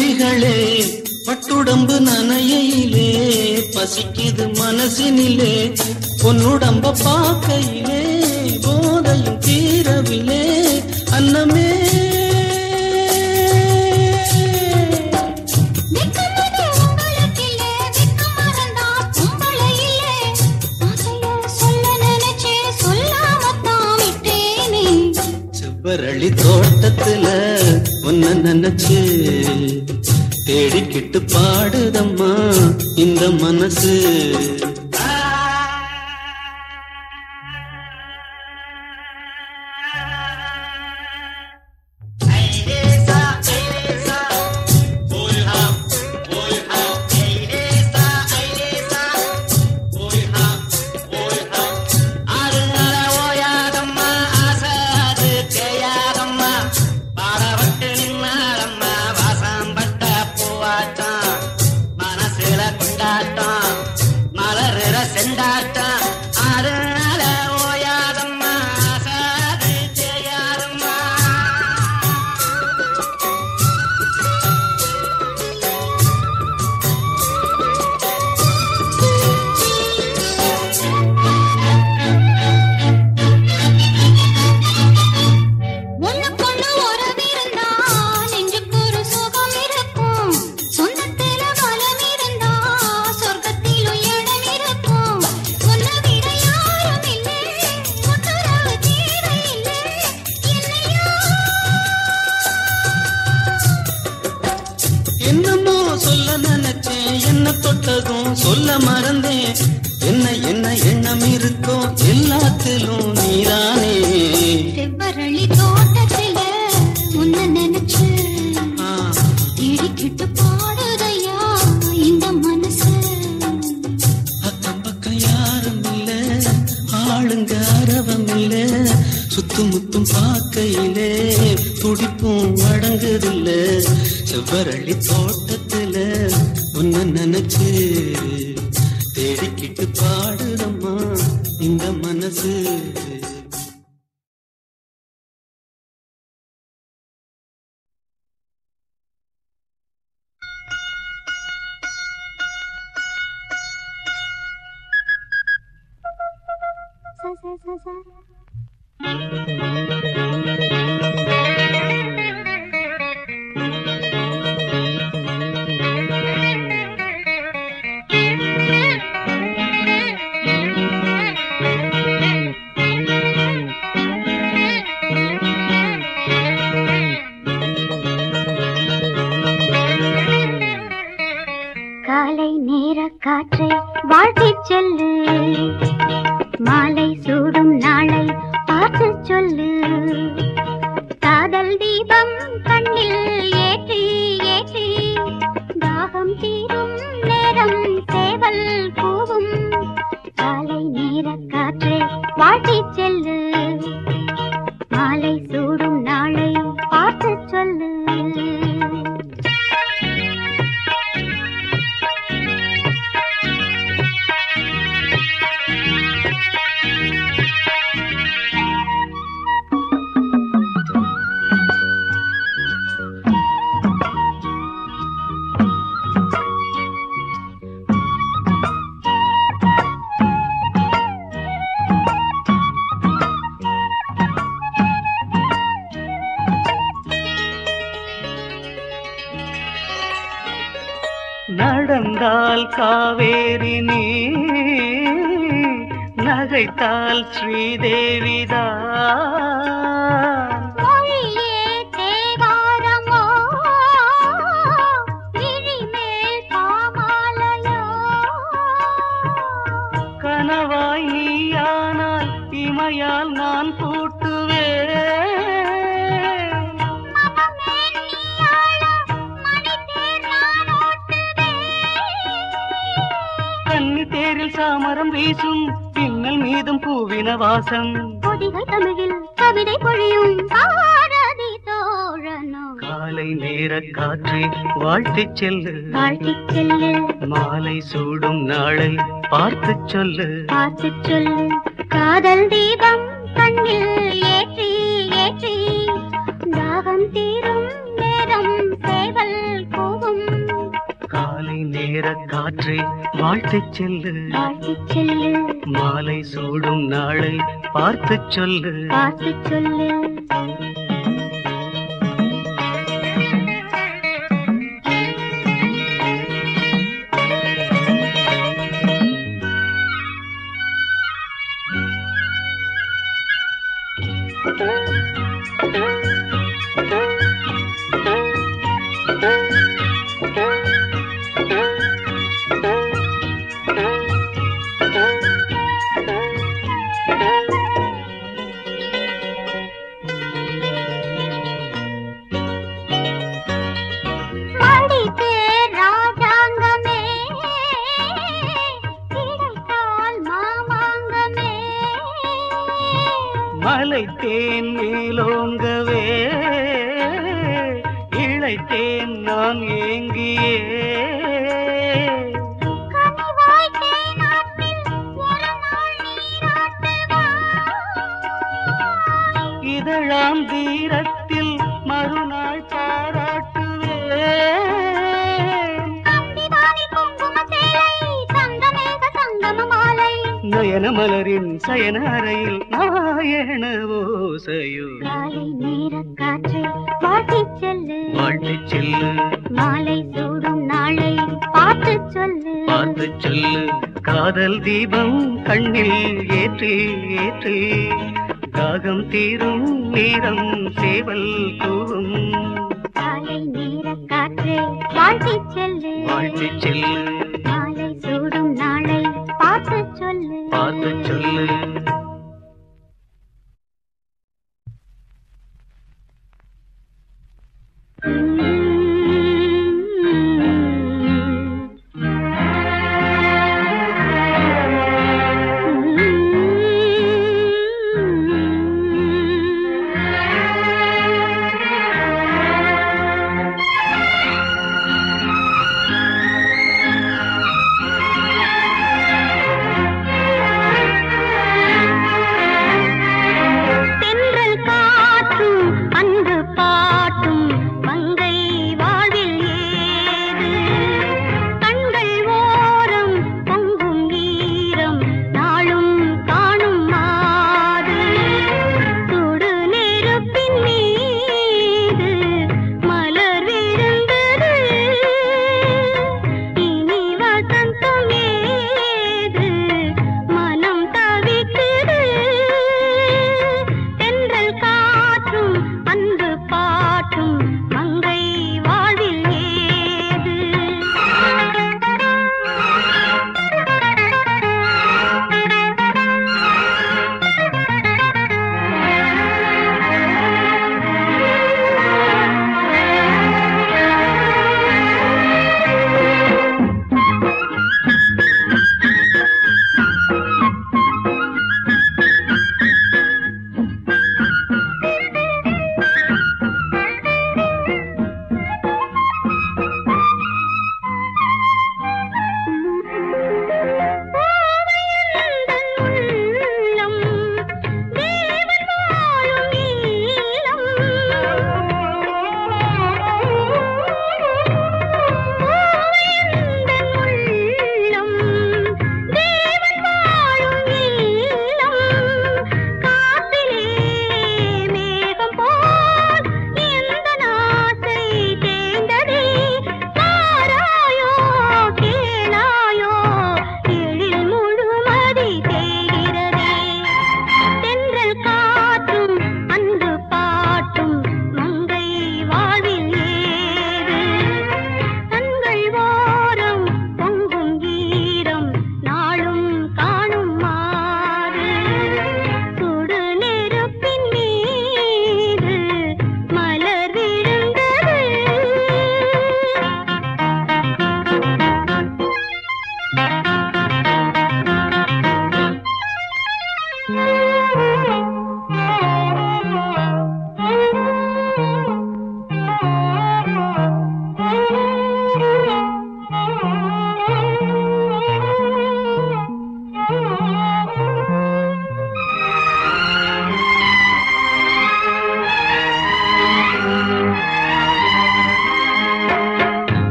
குருவிகளே பட்டுடம்பு நனையிலே பசிக்குது மனசினிலே பொன்னுடம்ப பார்க்கையிலே போதையும் தீரவிலே அன்னமே செவ்வரளி தோட்டத்துல உன்ன நினைச்சு தேடிக்கிட்டு பாடுதம்மா இந்த மனசு. என்ன எண்ணம் இருக்கோ எல்லாத்திலும் நீதானே. செவ்வரளி தோட்டத்தில உன்னை நினைச்சு இடிக்கிட்டு பாடுதையா இந்த மனசு? அக்கம் பக்கம் யாரும் இல்ல ஆளுங்க அரவம் இல்ல சுத்தும் முத்தும் பார்க்கையிலே துடிப்பும் அடங்குதில்ல செவ்வரளி தோட்டத்துல உன்ன நினைச்சு மனசு காலை காற்றை வாழ்த்திச் சொல்லு. மாலை சூடும் நாளை பார்த்து சொல்லு. காதல் தீபம் கண்ணில் ஏற்றி ஏற்றி. தாகம் தீரும் நேரம் சேவல் கூவும். காலை நேர காற்றை வாழ்த்திச் செல்லு. காவேரி நீ நகைத்தால் ஸ்ரீதேவிதா. சாமரம் வீசும் பின்னல் மீதும் பூவின வாசம். பொதிகை தமிழில் கவிதை பொழியும் காலை நேர காற்றை வாழ்த்திச் செல்லு. வாழ்த்திச் செல்லு. மாலை சூடும் நாளை பார்த்துச் சொல்லு. பார்த்துச் சொல்லு. காதல் தீபம் கண்ணில் நேர காற்றை வாழ்த்திச் செல்லு. மாலை சூடும் நாளை பார்த்துச் சொல்லு. பார்த்துச் சொல்லு. இதழாம் தீரத்தில் மறுநாள் பாராட்டுவேன். நயன மலரின் சயன அறையில் நாயன ஓசையோ. காலை நேர காற்றை வாழ்த்திச் செல்லு. வாழ்த்துச் செல்லு. மாலை சூடும் நாளை பார்த்துச் சொல்லு. பார்த்துச் சொல்லு. காதல் தீபம் கண்ணில் ஏற்றி ஏற்றி. தாகம் தீரும் நேரம் சேவல் கூவும். காலை நேர காற்றை வாழ்த்திச் செல்லு. வாழ்த்துச் செல்லு. மாலை சூடும் நாளை பார்த்துச் சொல்லு. பார்த்துச் சொல்லு.